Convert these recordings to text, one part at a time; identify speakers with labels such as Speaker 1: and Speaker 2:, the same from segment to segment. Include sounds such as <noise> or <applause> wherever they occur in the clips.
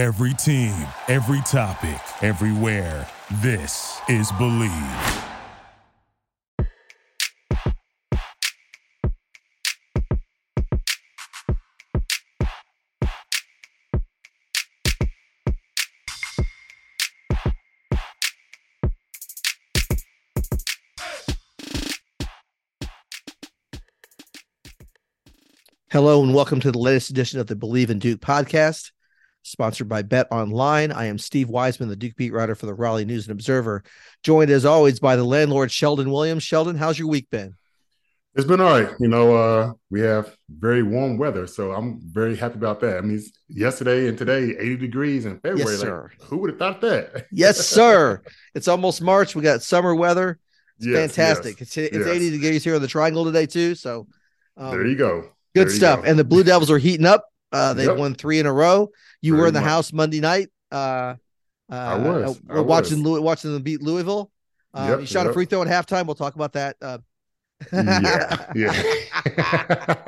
Speaker 1: Every team, every topic, everywhere. This is Bleav.
Speaker 2: Hello and welcome to the latest edition of the Bleav in Duke podcast, sponsored by Bet Online. I am Steve Wiseman, the Duke beat writer for the Raleigh News and Observer, joined as always by the landlord Sheldon Williams. Sheldon, how's your week been?
Speaker 3: It's been all right. You know, uh, we have very warm weather, so I'm very happy about that. I mean, yesterday and today, 80 degrees in February.
Speaker 2: Yes, sir.
Speaker 3: Like, who would have thought that?
Speaker 2: yes, <laughs> sir. It's almost March. We got summer weather. It's
Speaker 3: Yes,
Speaker 2: fantastic.
Speaker 3: yes,
Speaker 2: It's it's
Speaker 3: yes.
Speaker 2: 80 degrees here in the Triangle today too. So um,
Speaker 3: there you go.
Speaker 2: Good
Speaker 3: There
Speaker 2: stuff.
Speaker 3: go.
Speaker 2: And the Blue Devils are heating up. Uh, they've
Speaker 3: Yep.
Speaker 2: won three in a row. You were in the
Speaker 3: much.
Speaker 2: house Monday night. Uh, uh,
Speaker 3: I was.
Speaker 2: uh,
Speaker 3: I
Speaker 2: watching
Speaker 3: was.
Speaker 2: Louis, watching them beat Louisville. Um,
Speaker 3: Yep,
Speaker 2: you shot a free throw at halftime. We'll talk about that. Uh,
Speaker 3: yeah, yeah.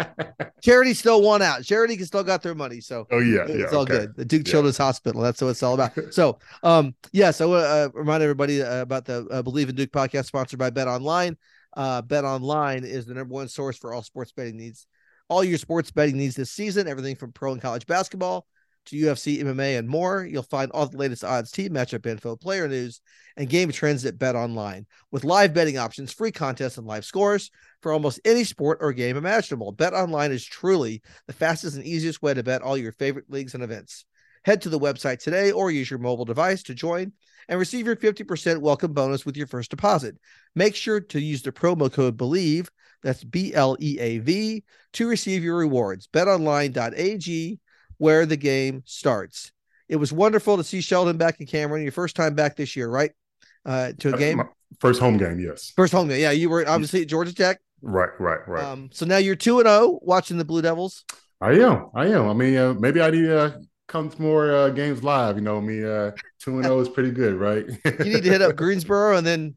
Speaker 3: <laughs>
Speaker 2: Charity still won out. Charity can still got their money, so
Speaker 3: oh yeah, yeah.
Speaker 2: it's all
Speaker 3: okay.
Speaker 2: good. The Duke
Speaker 3: Yeah.
Speaker 2: Children's Hospital. That's what it's all about. So, um, yeah. So, uh, remind everybody uh, about the uh, Bleav in Duke podcast, sponsored by Bet Online. Uh, Bet Online is the number one source for all sports betting needs. All your sports betting needs this season, everything from pro and college basketball to UFC, MMA, and more. You'll find all the latest odds, team matchup info, player news, and game trends at Bet Online. With live betting options, free contests, and live scores for almost any sport or game imaginable. Bet Online is truly the fastest and easiest way to bet all your favorite leagues and events. Head to the website today or use your mobile device to join and receive your 50% welcome bonus with your first deposit. Make sure to use the promo code BLEAV, that's B L E A V, to receive your rewards. BetOnline.ag, where the game starts. It was wonderful to see Sheldon back in Cameron, your first time back this year, right? Uh, to a game,
Speaker 3: my first home game. Yes.
Speaker 2: first home game. Yeah, you were obviously at Georgia Tech.
Speaker 3: Right. Right. Right.
Speaker 2: Um, so now you're 2 and 0 watching the Blue Devils.
Speaker 3: I am. I am. I mean, uh, maybe I need to uh, come to more uh, games live. You know, me uh, two and zero is pretty good, right? <laughs>
Speaker 2: You need to hit up <laughs> Greensboro and then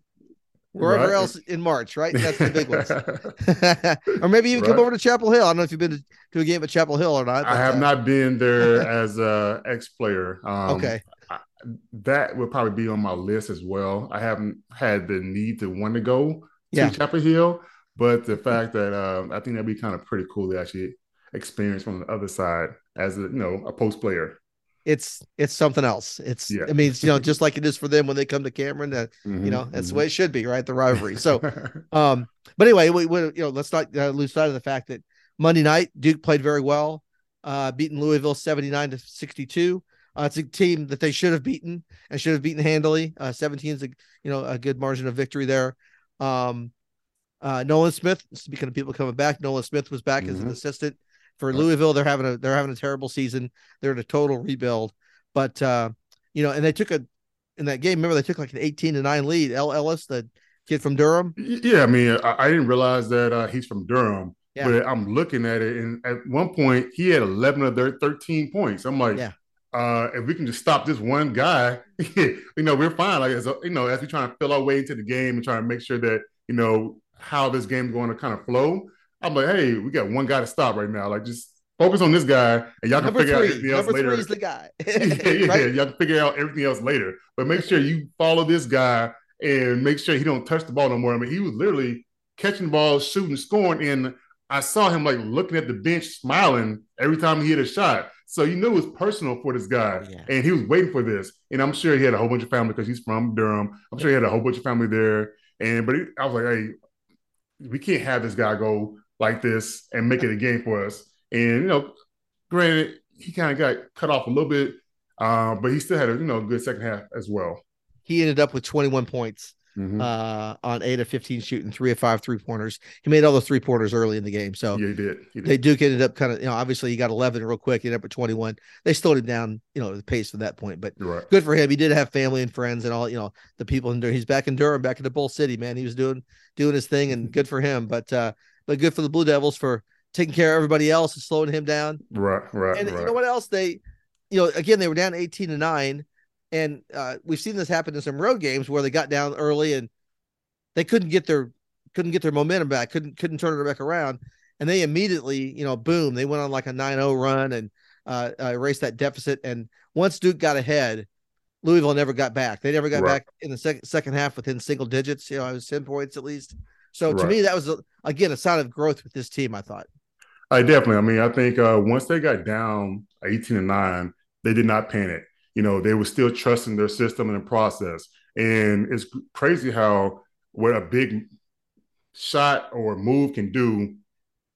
Speaker 2: wherever
Speaker 3: Right.
Speaker 2: else in March, right? That's the big ones. <laughs> <laughs> or maybe even come over to Chapel Hill. I don't know if you've been to, to a game at Chapel Hill or not.
Speaker 3: I have
Speaker 2: uh,
Speaker 3: not been there <laughs> as a ex player. Um,
Speaker 2: Okay.
Speaker 3: that would probably be on my list as well. I haven't had the need to want to go to Chapel Hill, but the fact that um, I think that'd be kind of pretty cool to actually experience from the other side as a you know a post player.
Speaker 2: It's it's something else. It's
Speaker 3: Yeah.
Speaker 2: I mean, it's, you know, <laughs> just like it is for them when they come to Cameron. That you know, that's the way it should be, right? The rivalry. So <laughs> Um, but anyway, we, we you know, let's not uh, lose sight of the fact that Monday night Duke played very well, uh, beating Louisville seventy nine to sixty two. Uh, it's a team that they should have beaten and should have beaten handily. Uh, 17 is a you know a good margin of victory there. Um, uh, Nolan Smith. Speaking of people coming back, Nolan Smith was back as an
Speaker 3: Mhm.
Speaker 2: assistant for. Louisville. They're having a they're having a terrible season. They're in a total rebuild, but uh, you know, and they took a in that game. Remember, they took like an 18 to nine lead. El Ellis, the kid from Durham.
Speaker 3: yeah, I mean, I, I didn't realize that uh, he's from Durham,
Speaker 2: Yeah.
Speaker 3: but I'm looking at it, and at one point he had 11 of their 13 points. I'm like,
Speaker 2: Yeah.
Speaker 3: uh, if we can just stop this one guy, <laughs> you know, we're fine. Like, as a, you know, as we try to fill our way into the game and try to make sure that you know how this game's going to kind of flow. I'm like, hey, we got one guy to stop right now. Like, just focus on this guy, and y'all can
Speaker 2: Number
Speaker 3: figure out everything else
Speaker 2: Number
Speaker 3: later.
Speaker 2: three is the guy. <laughs>
Speaker 3: yeah, yeah, <laughs>
Speaker 2: Right?
Speaker 3: yeah. Y'all can figure out everything else later. But make sure you follow this guy and make sure he don't touch the ball no more. I mean, he was literally catching balls, shooting, scoring, and I saw him like looking at the bench, smiling every time he hit a shot. So you knew it was personal for this guy,
Speaker 2: Yeah.
Speaker 3: and he was waiting for this. And I'm sure he had a whole bunch of family because he's from Durham. I'm sure he had a whole bunch of family there. And but he, I was like, hey, we can't have this guy go like this and make it a game for us. And you know, granted, he kind of got cut off a little bit, uh, but he still had a you know good second half as well.
Speaker 2: He ended up with 21 points
Speaker 3: Mhm.
Speaker 2: uh, on eight of 15 shooting, three of five three pointers. He made all those three pointers early in the game. So
Speaker 3: yeah, he did. He did.
Speaker 2: they Duke ended up kind of, you know, obviously he got 11 real quick. He ended up with 21. They slowed him down, you know, the pace from that point. But
Speaker 3: right.
Speaker 2: good for him. He did have family and friends and all, you know, the people in Durham. He's back in Durham, back in the Bull City, man. He was doing doing his thing and good for him. But uh, but good for the Blue Devils for taking care of everybody else and slowing him down.
Speaker 3: Right, right,
Speaker 2: And
Speaker 3: right.
Speaker 2: you know what else? They, you know, again, they were down 18 to 9. And uh, we've seen this happen in some road games where they got down early and they couldn't get their couldn't get their momentum back, couldn't couldn't turn it back around. And they immediately, you know, boom, they went on like a 9-0 run and uh, uh, erase that deficit. And once Duke got ahead, Louisville never got back. They never got
Speaker 3: Right.
Speaker 2: back in the second second half within single digits. You know, I was ten points at least. So to
Speaker 3: Right.
Speaker 2: me, that was a, again a sign of growth with this team. I thought.
Speaker 3: I definitely. I mean, I think uh, once they got down 18 and 9, they did not panic. You know, they were still trusting their system and the process. And it's crazy how what a big shot or move can do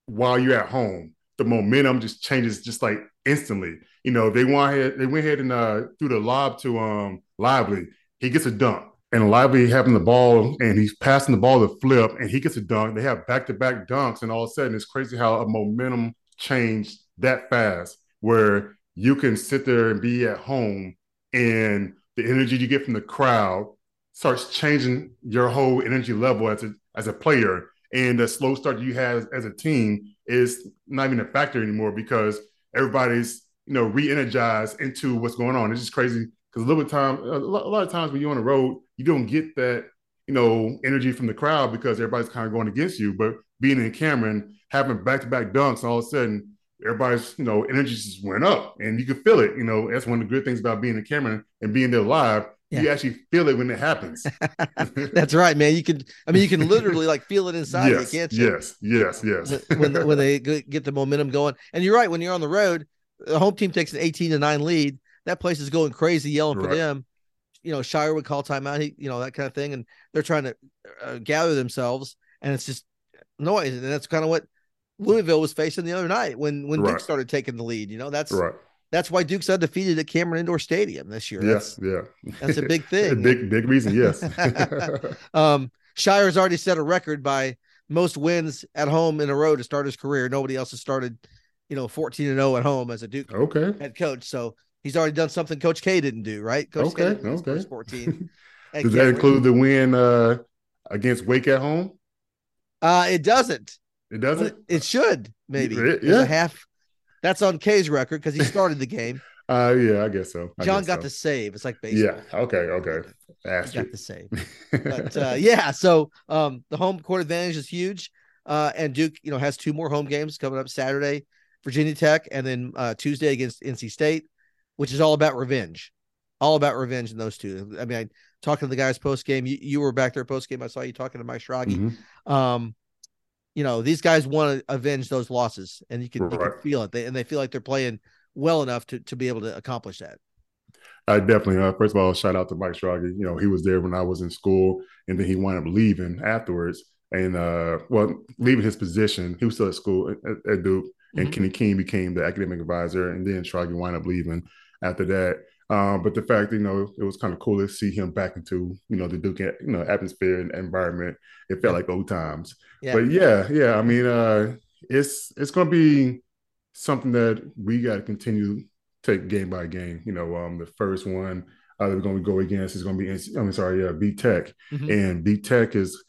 Speaker 3: while you're at home. The momentum just changes just like instantly. You know, they went ahead, they went ahead and uh, threw the lob to um Lively. He gets a dunk. And Lively having the ball and he's passing the ball to flip and he gets a dunk. They have back to back dunks. And all of a sudden, it's crazy how a momentum changed that fast where you can sit there and be at home and the energy you get from the crowd starts changing your whole energy level as a, as a player. And the slow start you have as a team is not even a factor anymore because everybody's you know re-energized into what's going on. It's just crazy because a little bit time, a lot of times when you're on the road, you don't get that you know energy from the crowd because everybody's kind of going against you. But being in Cameron, having back-to-back dunks, all of a sudden everybody's you know energy just went up, and you could feel it. You know that's one of the good things about being in Cameron and being there live. You actually feel it when it happens. <laughs>
Speaker 2: That's right, man. You can. I mean, you can literally like feel it inside
Speaker 3: yes,
Speaker 2: you, can't you?
Speaker 3: yes, yes, yes.
Speaker 2: when when they get the momentum going. And you're right. When you're on the road, the home team takes an 18 to nine lead. That place is going crazy, yelling for them. You know, Scheyer would call timeout. He, you know, that kind of thing, and they're trying to uh, gather themselves, and it's just noise. And that's kind of what Louisville was facing the other night when when Duke started taking the lead. You know, that's
Speaker 3: right.
Speaker 2: that's why Duke's undefeated at Cameron Indoor Stadium this year.
Speaker 3: Yes,
Speaker 2: That's
Speaker 3: yeah.
Speaker 2: that's a big
Speaker 3: A <laughs>
Speaker 2: thing.
Speaker 3: big, big reason. Yes. <laughs> <laughs>
Speaker 2: um, Scheyer's already set a record by most wins at home in a row to start his career. Nobody else has started, you know, 14 and 0 at home as a Duke
Speaker 3: okay.
Speaker 2: head coach. So he's already done something Coach K didn't do, right? Coach K
Speaker 3: Okay,
Speaker 2: his
Speaker 3: okay.
Speaker 2: first 14. <laughs> at
Speaker 3: Does that include the win uh, against Wake at home?
Speaker 2: Uh, it doesn't.
Speaker 3: It doesn't.
Speaker 2: It should maybe.
Speaker 3: Yeah, yeah.
Speaker 2: a half. That's on K's record because he started the game. <laughs>
Speaker 3: Uh, yeah, I guess so. I
Speaker 2: John
Speaker 3: guess
Speaker 2: got
Speaker 3: so.
Speaker 2: the save. It's like baseball.
Speaker 3: Yeah. Okay. Okay.
Speaker 2: Got the save. <laughs> but uh, yeah, so um, the home court advantage is huge. Uh, and Duke, you know, has two more home games coming up Saturday, Virginia Tech, and then uh, Tuesday against NC State, which is all about revenge, all about revenge in those two. I mean, I talking to the guys post game. You, you were back there post game. I saw you talking to Mike Schragi.
Speaker 3: Mhm.
Speaker 2: Um, you know, these guys want to avenge those losses, and you can, you can feel it. They, and they feel like they're playing well enough to to be able to accomplish that.
Speaker 3: I definitely. Uh, first of all, shout out to Mike Stragi. You know, he was there when I was in school, and then he wound up leaving afterwards. And uh, well, leaving his position, he was still at school at, at Duke, and
Speaker 2: Mhm.
Speaker 3: Kenny King became the academic advisor, and then Stragi wound up leaving after that. Um, but the fact, you know, it was kind of cool to see him back into, you know, the Duke, you know, atmosphere and environment. It felt like old times.
Speaker 2: Yeah.
Speaker 3: But yeah, yeah. I mean, uh, it's it's going to be something that we got to continue take game by game. You know, um, the first one uh, that we're going to go against is going to be, I'm sorry, yeah, VTech,
Speaker 2: Mhm.
Speaker 3: and VTech is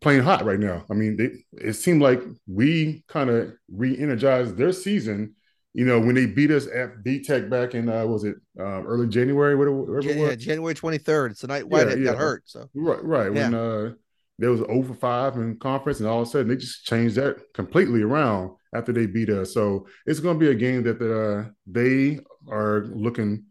Speaker 3: playing hot right now. I mean, they, it seemed like we kind of re-energized their season. You know, when they beat us at VTech back in uh, was it um, early January, whatever, whatever
Speaker 2: Ja-
Speaker 3: it
Speaker 2: yeah. January 23rd. It's the night Whitehead
Speaker 3: yeah.
Speaker 2: got hurt. So
Speaker 3: Right, right. When uh there was over five in conference, and all of a sudden they just changed that completely around after they beat us. So it's going to be a game that uh, they are looking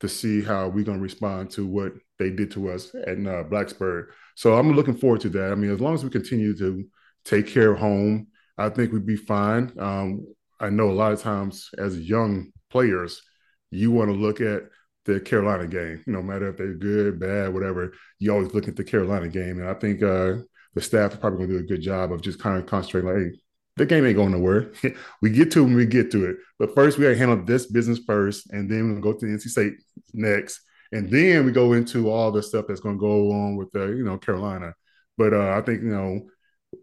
Speaker 3: to see how we're going to respond to what they did to us at uh, Blacksburg. So I'm looking forward to that. I mean, as long as we continue to take care of home, I think we'd be fine. Um, I know a lot of times as young players, you want to look at the Carolina game, no matter if they're good, bad, whatever. You always look at the Carolina game, and I think uh, the staff is probably going to do a good job of just kind of concentrating. Like, hey, the game ain't going nowhere. <laughs> we get to it when we get to it, but first we got to handle this business first, and then we'll go to the NC State next, and then we go into all the stuff that's going to go on with the you know Carolina. But uh, I think you know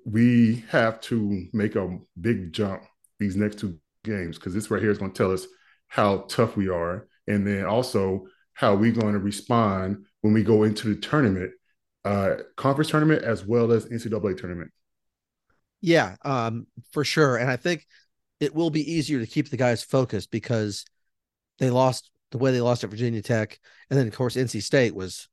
Speaker 3: we have to make a big jump these next two games because this right here is going to tell us how tough we are and then also how we're going to respond when we go into the tournament, uh, conference tournament as well as NCAA tournament.
Speaker 2: Yeah, um, for sure. And I think it will be easier to keep the guys focused because they lost the way they lost at Virginia Tech, and then of course NC State was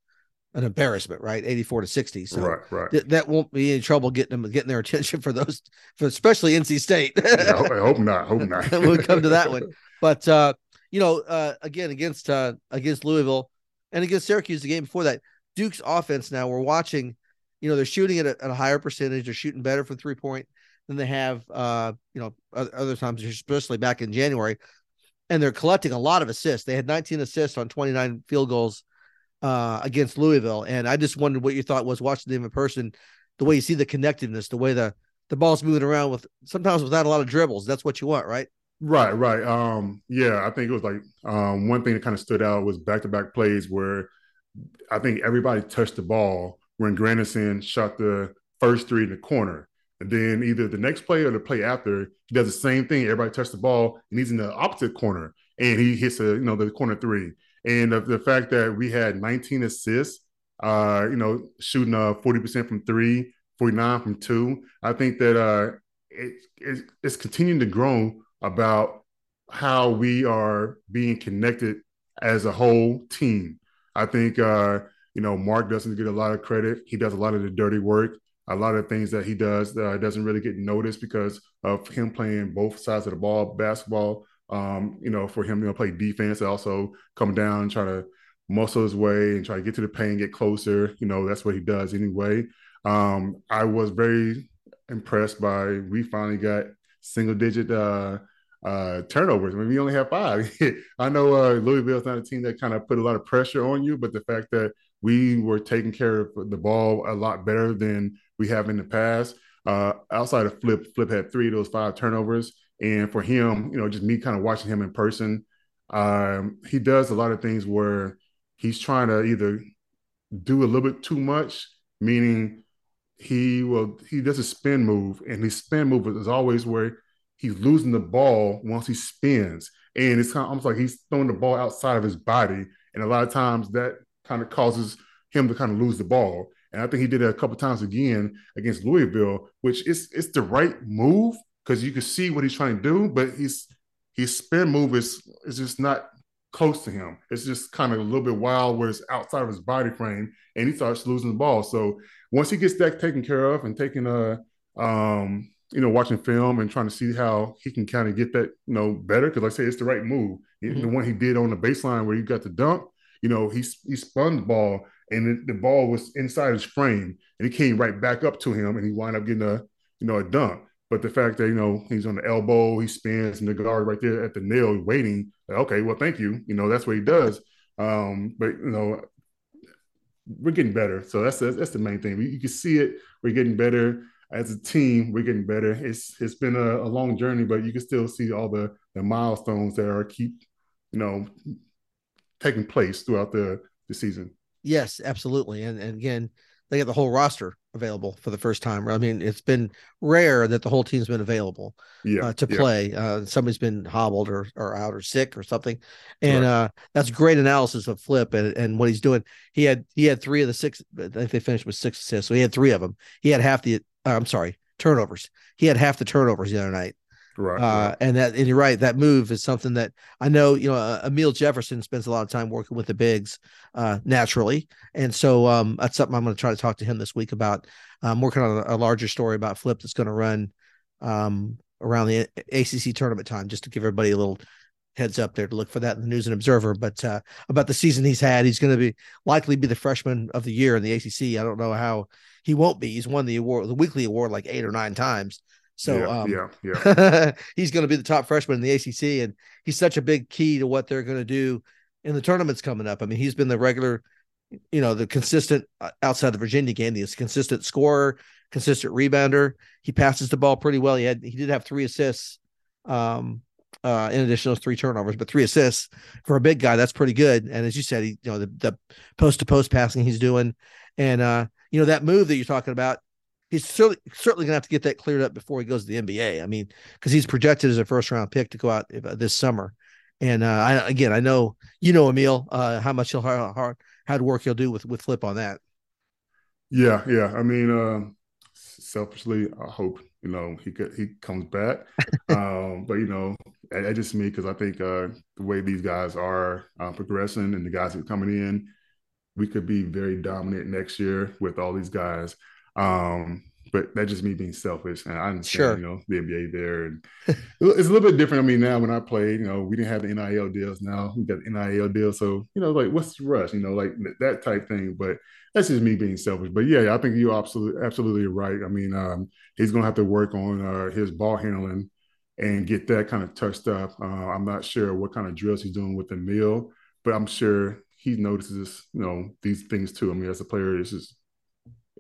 Speaker 2: an embarrassment, right? Eighty-four to sixty. So
Speaker 3: right, right.
Speaker 2: th- that won't be any trouble getting them getting their attention for those, for especially NC State.
Speaker 3: Yeah, I, hope, I hope not. Hope <laughs> not.
Speaker 2: we'll come to that one. But uh, you know, uh, again against uh, against Louisville and against Syracuse the game before that, Duke's offense. Now we're watching, you know, they're shooting at a, at a higher percentage. They're shooting better from three point than they have, uh, you know, other times, especially back in January. And they're collecting a lot of assists. They had 19 assists on 29 field goals uh, against Louisville. And I just wondered what your thought was watching them in person, the way you see the connectiveness, the way the the ball's moving around with sometimes without a lot of dribbles. That's what you want, right?
Speaker 3: Right, right. Um, yeah, I think it was like um, one thing that kind of stood out was back to back plays where I think everybody touched the ball when Grandison shot the first three in the corner. And then either the next play or the play after, he does the same thing. Everybody touched the ball and he's in the opposite corner and he hits a, you know, the corner three. And the, the fact that we had 19 assists, uh, you know, shooting uh 40% from three, 49 from two. I think that uh it, it, it's continuing to grow about how we are being connected as a whole team. I think uh, you know Mark doesn't get a lot of credit. He does a lot of the dirty work. A lot of things that he does uh, doesn't really get noticed because of him playing both sides of the ball, basketball. Um, you know, for him to play defense, and also come down and try to muscle his way and try to get to the paint, get closer. You know, that's what he does anyway. Um, I was very impressed by we finally got single digit uh, uh, turnovers. I mean, we only have five. <laughs> I know uh, Louisville's not a team that kind of put a lot of pressure on you, but the fact that we were taking care of the ball a lot better than we have in the past. Uh, outside of Flip, Flip had three of those five turnovers, and for him, you know, just me kind of watching him in person, um, he does a lot of things where he's trying to either do a little bit too much, meaning he will he does a spin move, and his spin move is always where he's losing the ball once he spins. And it's kind of almost like he's throwing the ball outside of his body. And a lot of times that kind of causes him to kind of lose the ball. And I think he did it a couple times again against Louisville, which is it's the right move because you can see what he's trying to do, but he's his spin move is is just not close to him. It's just kind of a little bit wild where it's outside of his body frame and he starts losing the ball. So once he gets that taken care of and taking a um you know, watching film and trying to see how he can kind of get that, you know, better. Because like I say, it's the right move. Mm-hmm. The one he did on the baseline where he got the dump, you know, he he spun the ball and it, the ball was inside his frame and he came right back up to him and he wound up getting a, you know, a dunk. But the fact that you know he's on the elbow, he spins, and the guard right there at the nail waiting. okay, well, thank you. You know that's what he does. Um, but you know, we're getting better. So that's that's the main thing. You can see it. We're getting better as a team, we're getting better. It's it's been a, a, long journey, but you can still see all the the milestones that are keep, you know, taking place throughout the the season.
Speaker 2: Yes, absolutely. And and again, they get the whole roster available for the first time. I mean, it's been rare that the whole team's been available yeah, uh, to yeah. play. Uh, somebody's been hobbled or, or out or sick or something, and uh, that's great analysis of Flip and, and what he's doing. He had he had three of the six. I think they finished with six assists, so he had three of them. He had half the uh, I'm sorry, turnovers. He had half the turnovers the other night. Right, uh, right, And that, and you're right. That move is something that I know. You know, uh, Amile Jefferson spends a lot of time working with the bigs, uh, naturally, and so um, that's something I'm going to try to talk to him this week about. I'm working on a, a larger story about Flip that's going to run um, around the ACC tournament time, just to give everybody a little heads up there to look for that in the News and Observer. But uh, about the season he's had, he's going to be likely be the freshman of the year in the ACC. I don't know how he won't be. He's won the award, the weekly award, like eight or nine times. So
Speaker 3: yeah,
Speaker 2: um,
Speaker 3: yeah, yeah. <laughs>
Speaker 2: he's going to be the top freshman in the ACC, and he's such a big key to what they're going to do in the tournaments coming up. I mean, he's been the regular, you know, the consistent uh, outside the Virginia game, the consistent scorer, consistent rebounder. He passes the ball pretty well. He had he did have three assists, um, uh, in addition to those three turnovers, but three assists for a big guy. That's pretty good. And as you said, he, you know, the post to post passing he's doing, and uh, you know, that move that you're talking about, he's certainly certainly gonna have to get that cleared up before he goes to the NBA. I mean, because he's projected as a first round pick to go out uh, this summer. And uh, I again, I know you know Amile uh, how much he'll hard, hard hard work he'll do with with Flip on that.
Speaker 3: Yeah, yeah. I mean, uh, selfishly, I hope you know he could he comes back. <laughs> um, but you know, that, just me because I think uh, the way these guys are uh, progressing and the guys that are coming in, we could be very dominant next year with all these guys. Um, but that's just me being selfish. And I understand,
Speaker 2: Sure.
Speaker 3: you know, the NBA there. And it's a little bit different. I mean, now when I played, you know, we didn't have the NIL deals. Now we got the NIL deal. So, you know, like what's the rush? You know, like that type thing. But that's just me being selfish. But yeah, I think you're absolutely absolutely right. I mean, um, he's gonna have to work on uh, his ball handling and get that kind of touched up. Uh, I'm not sure what kind of drills he's doing with the meal, but I'm sure he notices, you know, these things too. I mean, as a player, this is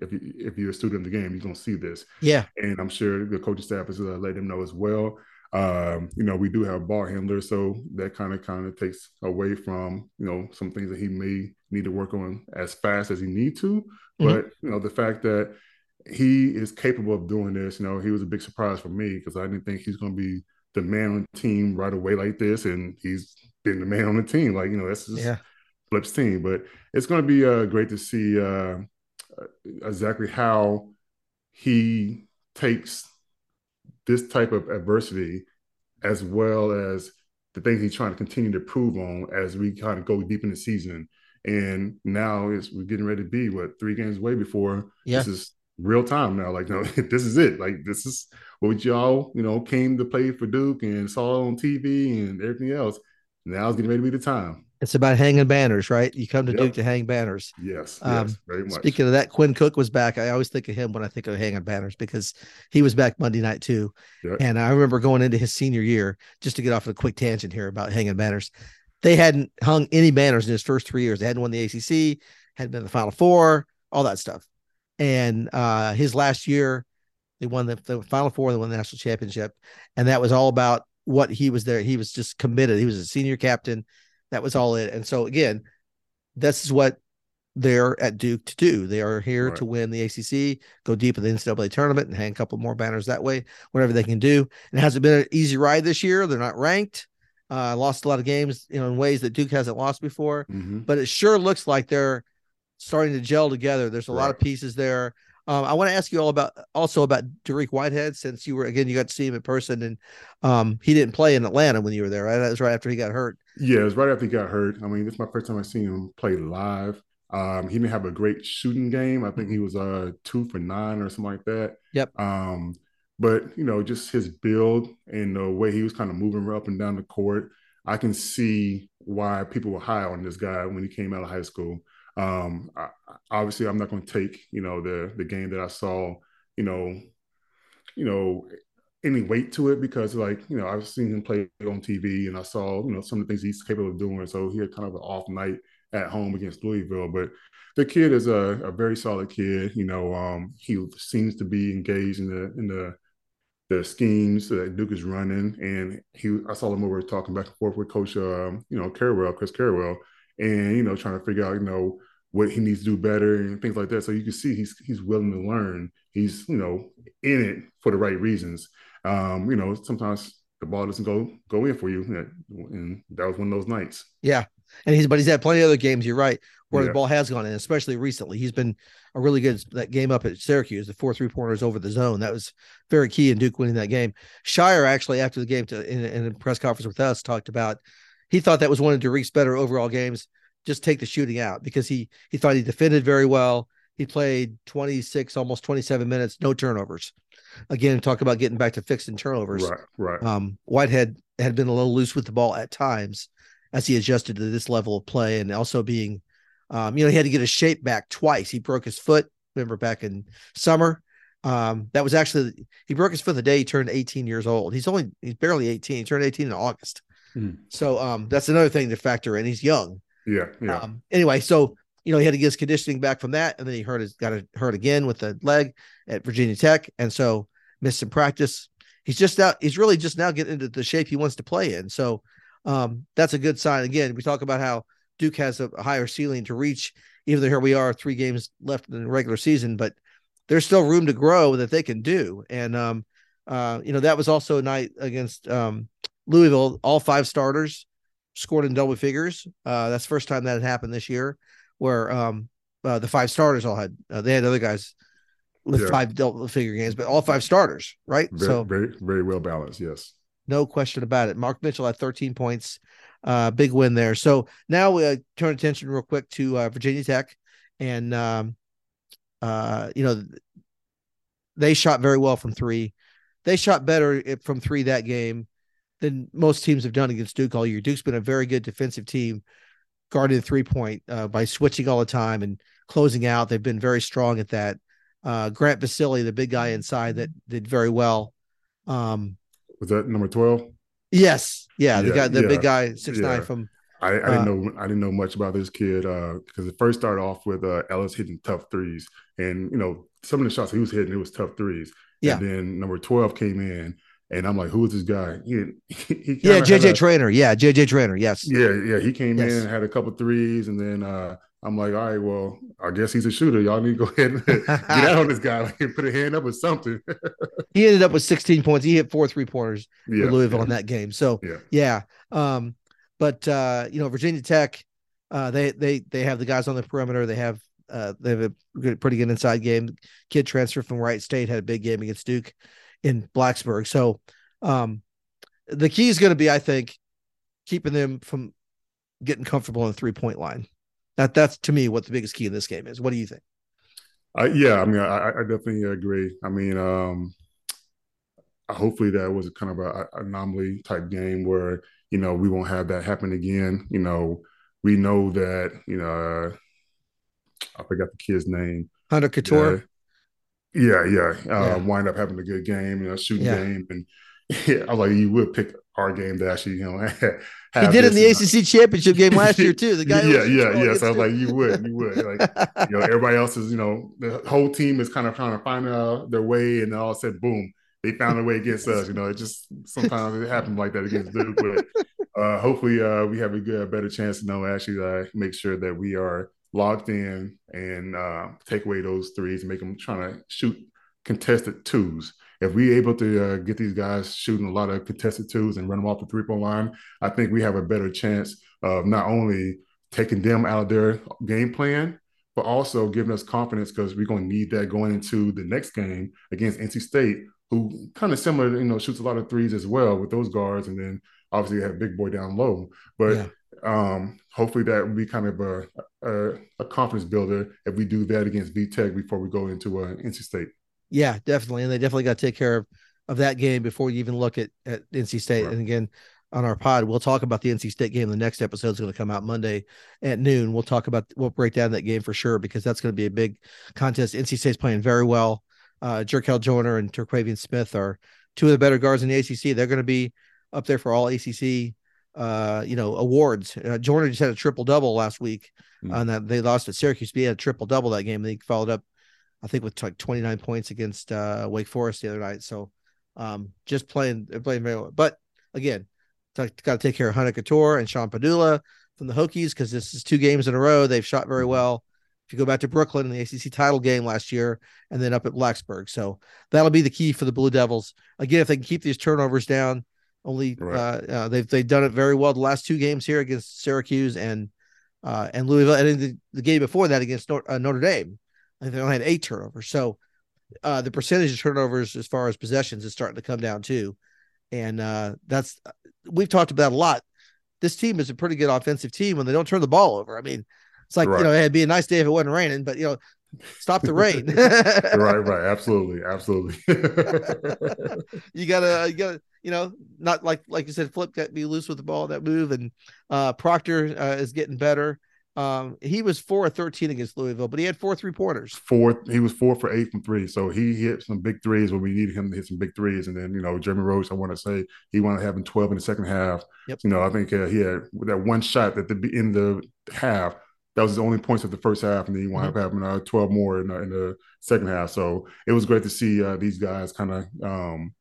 Speaker 3: if you if you're a student of the game, you're gonna see this.
Speaker 2: Yeah.
Speaker 3: And I'm sure the coaching staff is gonna let him know as well. Um, you know, we do have ball handlers, so that kind of kind of takes away from you know some things that he may need to work on as fast as he need to.
Speaker 2: Mhm.
Speaker 3: But you know, the fact that he is capable of doing this, you know, he was a big surprise for me because I didn't think he's going to be the man on the team right away like this, and he's been the man on the team. Like you know, that's just
Speaker 2: Yeah.
Speaker 3: Flip's team. But it's going to be uh, great to see uh, Uh, exactly how he takes this type of adversity as well as the things he's trying to continue to prove on as we kind of go deep in the season. And now it's we're getting ready to be what three games away before
Speaker 2: Yeah.
Speaker 3: this is real time now. Like, <laughs> no, this is it. Like, this is what y'all, you know, came to play for Duke and saw on TV and everything else. Now it's getting ready to be the time.
Speaker 2: It's about hanging banners, right? You come to
Speaker 3: Yep.
Speaker 2: Duke to hang banners.
Speaker 3: Yes,
Speaker 2: Um,
Speaker 3: yes, very much.
Speaker 2: Speaking of that, Quinn Cook was back. I always think of him when I think of hanging banners because he was back Monday night too.
Speaker 3: Yeah.
Speaker 2: And I remember going into his senior year, just to get off of a quick tangent here about hanging banners. They hadn't hung any banners in his first three years. They hadn't won the ACC, hadn't been in the Final Four, all that stuff. And uh, his last year, they won the, the Final Four, they won the national championship, and that was all about what he was there. He was just committed. He was a senior captain. That was all it. And so again, this is what they're at Duke to do. They are here
Speaker 3: Right.
Speaker 2: to win the ACC, go deep in the NCAA tournament, and hang a couple more banners that way. Whatever they can do. It hasn't been an easy ride this year. They're not ranked. Uh, lost a lot of games, you know, in ways that Duke hasn't lost before.
Speaker 3: Mhm.
Speaker 2: But it sure looks like they're starting to gel together. There's a lot of pieces there. Um, I want to ask you all about also about Dariq Whitehead, since you were again you got to see him in person, and um, he didn't play in Atlanta when you were there, right? That was right after he got hurt.
Speaker 3: Yeah, it was right after he got hurt. I mean, this is my first time I've seen him play live. Um, he didn't have a great shooting game. I think he was uh two for nine or something like that.
Speaker 2: Yep.
Speaker 3: Um, but you know, just his build and the way he was kind of moving up and down the court, I can see why people were high on this guy when he came out of high school. Um, I, obviously, I'm not going to take you know the the game that I saw, you know, you know, any weight to it because like you know I've seen him play on TV and I saw you know some of the things he's capable of doing. So he had kind of an off night at home against Louisville, but the kid is a, a very solid kid. You know, um, he seems to be engaged in the in the the schemes that Duke is running, and he I saw him over talking back and forth with Coach um, you know Carrawell, Chris Carrawell, and you know trying to figure out you know what he needs to do better and things like that. So you can see he's he's willing to learn. He's you know in it for the right reasons. Um, you know sometimes the ball doesn't go go in for you, and that was one of those nights.
Speaker 2: Yeah. And he's but he's had plenty of other games, you're right, where the ball has gone in, especially recently. He's been a really good that game up at Syracuse, the four three pointers over the zone. That was very key in Duke winning that game. Scheyer actually after the game to in, in a press conference with us talked about he thought that was one of Dariq's better overall games. Just take the shooting out because he he thought he defended very well. He played 26, almost 27 minutes, no turnovers. Again, talk about getting back to fixing turnovers.
Speaker 3: Right, right.
Speaker 2: Um, Whitehead had been a little loose with the ball at times as he adjusted to this level of play and also being, um, you know, he had to get his shape back twice. He broke his foot, remember back in summer. Um, that was actually, he broke his foot the day he turned 18 years old. He's only, he's barely 18. He turned 18 in August.
Speaker 3: Hmm.
Speaker 2: So um, that's another thing to factor in. He's young.
Speaker 3: yeah, yeah.
Speaker 2: Um, anyway, so you know he had to get his conditioning back from that, and then he hurt his got it hurt again with the leg at Virginia Tech, and so missed some practice. He's just out. He's really just now getting into the shape he wants to play in. So um, that's a good sign. Again, we talk about how Duke has a higher ceiling to reach, even though here we are, three games left in the regular season, but there's still room to grow that they can do. And um, uh, you know that was also a night against um, Louisville. All five starters scored in double figures. Uh, that's the first time that had happened this year, where um, uh, the five starters all had uh, they had other guys with
Speaker 3: Yeah.
Speaker 2: five double figure games, but all five starters, right?
Speaker 3: Very,
Speaker 2: so
Speaker 3: very, very well balanced. Yes.
Speaker 2: no question about it. Mark Mitchell had 13 points, uh, big win there. So now we uh, turn attention real quick to uh, Virginia Tech, and um, uh, you know they shot very well from three. They shot better from three that game than most teams have done against Duke all year. Duke's been a very good defensive team, guarding the three point uh, by switching all the time and closing out. They've been very strong at that. Uh, Grant Basile, the big guy inside, that did very well. Um,
Speaker 3: was that number twelve?
Speaker 2: Yes, yeah, the guy, the yeah. big guy, six yeah. nine from.
Speaker 3: I, I didn't uh, know I didn't know much about this kid because uh, it first started off with uh, Ellis hitting tough threes, and you know some of the shots he was hitting it was tough threes. Yeah. And then number twelve came in, and I'm like, who is this guy? He, <laughs>
Speaker 2: he yeah, JJ a, Traynor. Yeah, JJ Traynor. Yes.
Speaker 3: Yeah, yeah. He came yes. in, had a couple threes, and then uh, I'm like, all right, well, I guess he's a shooter. Y'all need to go <laughs> ahead and <laughs> get out on this guy like, and put a hand up or something.
Speaker 2: he ended up with 16 points. He hit four three pointers yeah, for Louisville yeah. in that game. So yeah, yeah. Um, but uh, you know, Virginia Tech, uh, they they they have the guys on the perimeter. They have uh, they have a pretty good inside game. Kid transfer from Wright State had a big game against Duke in Blacksburg. So um, the key is going to be, I think, keeping them from getting comfortable on the three point line. That that's to me what the biggest key in this game is. What do you think?
Speaker 3: Uh, yeah, I mean, I, I, definitely agree. I mean, um, hopefully that was kind of a, anomaly type game where you know we won't have that happen again. You know, we know that you know uh, I forgot the kid's name.
Speaker 2: Hunter Cattoor.
Speaker 3: Yeah, yeah. Uh, yeah. Wind up having a good game, you know, shooting yeah. game, and <laughs> yeah, I was like, you would pick our game to actually, you know, <laughs>
Speaker 2: he did in the ACC championship game last year too. The guy, <laughs>
Speaker 3: yeah, yeah, yeah. So I was like, you would, you would, like, you know, everybody else is, you know, the whole team is kind of trying to find uh, their way, and then all said, boom, they found a way against us. You know, it just sometimes it happens like that against Duke, but uh, hopefully uh, we have a good, a better chance to know actually uh, make sure that we are locked in and uh, take away those threes and make them trying to shoot contested twos if we able to uh, get these guys shooting a lot of contested twos and run them off the three point line, I think we have a better chance of not only taking them out of their game plan, but also giving us confidence because we're going to need that going into the next game against NC State, who kind of similar, you know, shoots a lot of threes as well with those guards, and then obviously have big boy down low. But yeah. Um, hopefully that will be kind of a, a, a confidence builder if we do that against VTech before we go into uh, NC State.
Speaker 2: Yeah, definitely, and they definitely got to take care of of that game before you even look at at NC State. Right. And again, on our pod, we'll talk about the NC State game. The next episode is going to come out Monday at noon. We'll talk about we'll break down that game for sure because that's going to be a big contest. NC State's playing very well. Uh, Jarkel Joiner and Terquavion Smith are two of the better guards in the ACC. They're going to be up there for all ACC, uh, you know, awards. Uh, Joiner just had a triple double last week, mm-hmm. and that they lost at Syracuse. But he had a triple double that game. They followed up I think with like 29 points against uh, Wake Forest the other night. So um, just playing, playing very well. But again, got to take care of Hunter Cattoor and Sean Pedulla from the Hokies because this is two games in a row. They've shot very well. If you go back to Brooklyn in the ACC title game last year, and then up at Blacksburg, so that'll be the key for the Blue Devils. Again, if they can keep these turnovers down, only right. uh, uh, they've they've done it very well the last two games here against Syracuse and uh, and Louisville, and in the, the game before that against Notre, uh, Notre Dame they only had eight turnovers. So uh, the percentage of turnovers as far as possessions is starting to come down too. And uh, that's we've talked about a lot. This team is a pretty good offensive team when they don't turn the ball over. I mean, it's like right. you know, it'd be a nice day if it wasn't raining, but you know, stop the rain. <laughs>
Speaker 3: right, right, absolutely, absolutely. <laughs>
Speaker 2: you gotta, you gotta, you know, not like like you said, Flip got be loose with the ball that move, and uh, Proctor uh, is getting better. Um, he was four of 13 against Louisville, but he had four three pointers.
Speaker 3: Four, he was four for eight from three. So he hit some big threes when we needed him to hit some big threes. And then, you know, Jeremy Roach, I want to say he wanted to have him 12 in the second half. Yep. You know, I think uh, he had that one shot at the in the half. That was his only points of the first half, and then he wound mm-hmm. up having uh, 12 more in, uh, in, the second half. So it was great to see uh, these guys kind of, um,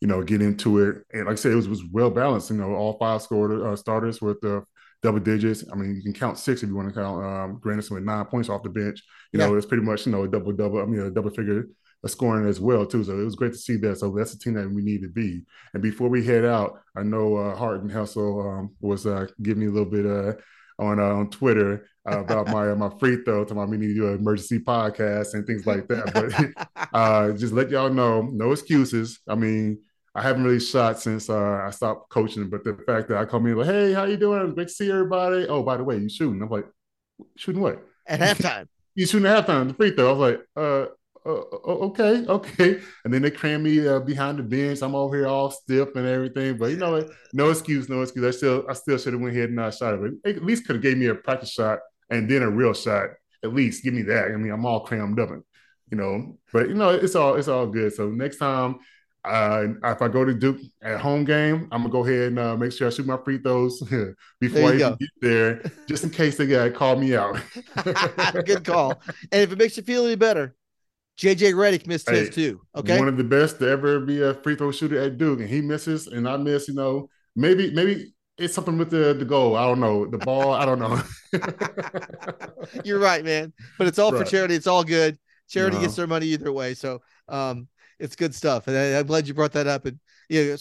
Speaker 3: you know, get into it. And like I said, it was, was well balanced. You know, all five scored uh, starters with the double digits. I mean, you can count six if you want to count um, Grandison with nine points off the bench. You yeah. know, it's pretty much you know a double double. I mean, a double figure scoring as well too. So it was great to see that. So that's the team that we need to be. And before we head out, I know uh, Hart and Hessel um, was uh, giving me a little bit uh, on uh, on Twitter uh, about my uh, my free throw. To my need to do an emergency podcast and things like that. But <laughs> uh, just let y'all know, no excuses. I mean, I haven't really shot since uh, I stopped coaching, but the fact that I come in like, "Hey, how you doing? Great to see everybody." Oh, by the way, you shooting? I'm like, shooting what?
Speaker 2: At halftime.
Speaker 3: you shooting at halftime? The free throw. I was like, uh, uh, okay, okay. And then they cram me uh, behind the bench. I'm over here all stiff and everything. But you know what? No excuse, no excuse. I still, I still should have went ahead and uh, shot it. But at least could have gave me a practice shot and then a real shot. At least give me that. I mean, I'm all crammed up, and, you know. But you know, it's all, it's all good. So next time, uh, if I go to Duke at home game, I'm gonna go ahead and uh, make sure I shoot my free throws <laughs> before I even get there, just in case they got call me out. <laughs> <laughs>
Speaker 2: Good call. And if it makes you feel any better, JJ Redick missed hey, his too. Okay,
Speaker 3: one of the best to ever be a free throw shooter at Duke, and he misses, and I miss. You know, maybe maybe it's something with the the goal. I don't know the ball. I don't know. <laughs>
Speaker 2: You're right, man. But it's all right. for charity. It's all good. Charity no. gets their money either way. So um, it's good stuff. And I, am glad you brought that up. And yeah,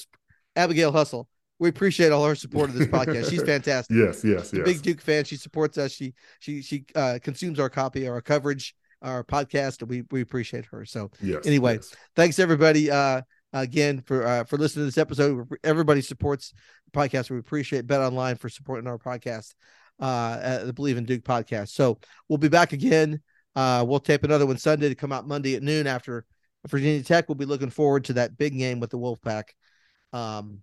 Speaker 2: Abigail Hustle. We appreciate all her support of this podcast. She's <laughs> fantastic.
Speaker 3: yes, yes, yes.
Speaker 2: Big Duke fan. She supports us. She she she uh, consumes our copy, our coverage our podcast, and we we appreciate her. So yes, anyway, yes. thanks everybody uh, again for uh, for listening to this episode. Everybody supports podcast. We appreciate Bet Online for supporting our podcast, uh, the Bleav in Duke podcast. So we'll be back again. Uh, we'll tape another one Sunday to come out Monday at noon after Virginia Tech. We'll be looking forward to that big game with the Wolfpack. Um,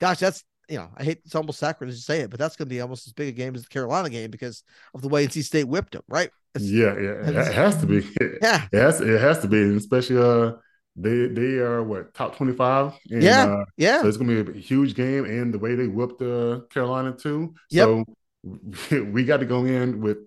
Speaker 2: gosh, that's you know, I hate it's almost sacrilegious to say it, but that's going to be almost as big a game as the Carolina game because of the way NC State whipped them, right?
Speaker 3: It's, yeah, yeah, it has to be.
Speaker 2: Yeah,
Speaker 3: it has, it has to be, and especially uh, they they are what top twenty five.
Speaker 2: Yeah, uh, yeah.
Speaker 3: So it's going to be a huge game, and the way they whipped uh, Carolina too. So <laughs> we got to go in with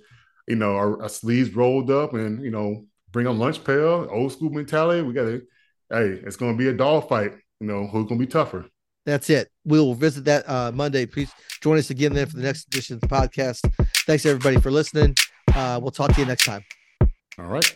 Speaker 3: you know our, our sleeves rolled up, and you know bring a lunch pail, old school mentality. We got to, hey, it's going to be a dog fight. You know who's going to be tougher.
Speaker 2: That's it. We'll visit that uh, Monday. Please join us again then for the next edition of the podcast. Thanks everybody for listening. Uh, we'll talk to you next time.
Speaker 3: All right.